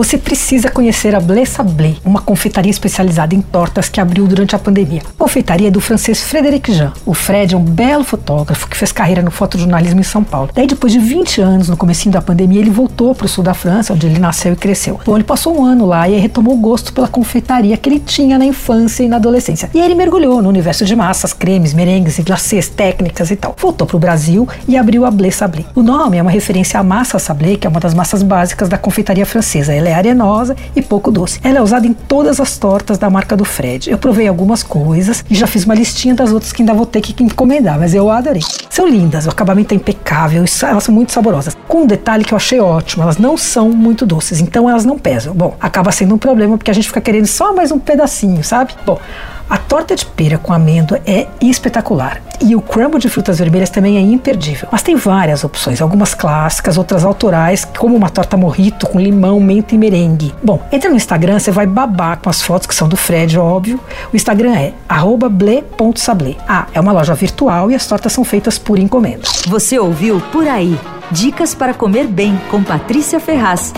Você precisa conhecer a Blé Sablé, uma confeitaria especializada em tortas que abriu durante a pandemia. A confeitaria é do francês Frédéric Jean. O Fred é um belo fotógrafo que fez carreira no fotojornalismo em São Paulo. Daí, depois de 20 anos, no comecinho da pandemia, ele voltou para o sul da França, onde ele nasceu e cresceu. Bom, ele passou um ano lá e retomou o gosto pela confeitaria que ele tinha na infância e na adolescência. E aí ele mergulhou no universo de massas, cremes, merengues e glacês, técnicas e tal. Voltou para o Brasil e abriu a Blé Sablé. O nome é uma referência à massa sablé, que é uma das massas básicas da confeitaria francesa. É arenosa e pouco doce. Ela é usada em todas as tortas da marca do Fred. Eu provei algumas coisas e já fiz uma listinha das outras que ainda vou ter que encomendar, mas eu adorei. São lindas, o acabamento é impecável, elas são muito saborosas. Com um detalhe que eu achei ótimo, elas não são muito doces, então elas não pesam. Bom, acaba sendo um problema porque a gente fica querendo só mais um pedacinho, sabe? Bom, a torta de pera com amêndoa é espetacular. E o crumble de frutas vermelhas também é imperdível. Mas tem várias opções, algumas clássicas, outras autorais, como uma torta morrito com limão, menta e merengue. Bom, entra no Instagram, você vai babar com as fotos que são do Fred, óbvio. O Instagram é ble.sablé. Ah, é uma loja virtual e as tortas são feitas por encomenda. Você ouviu Por Aí. Dicas para comer bem com Patrícia Ferraz.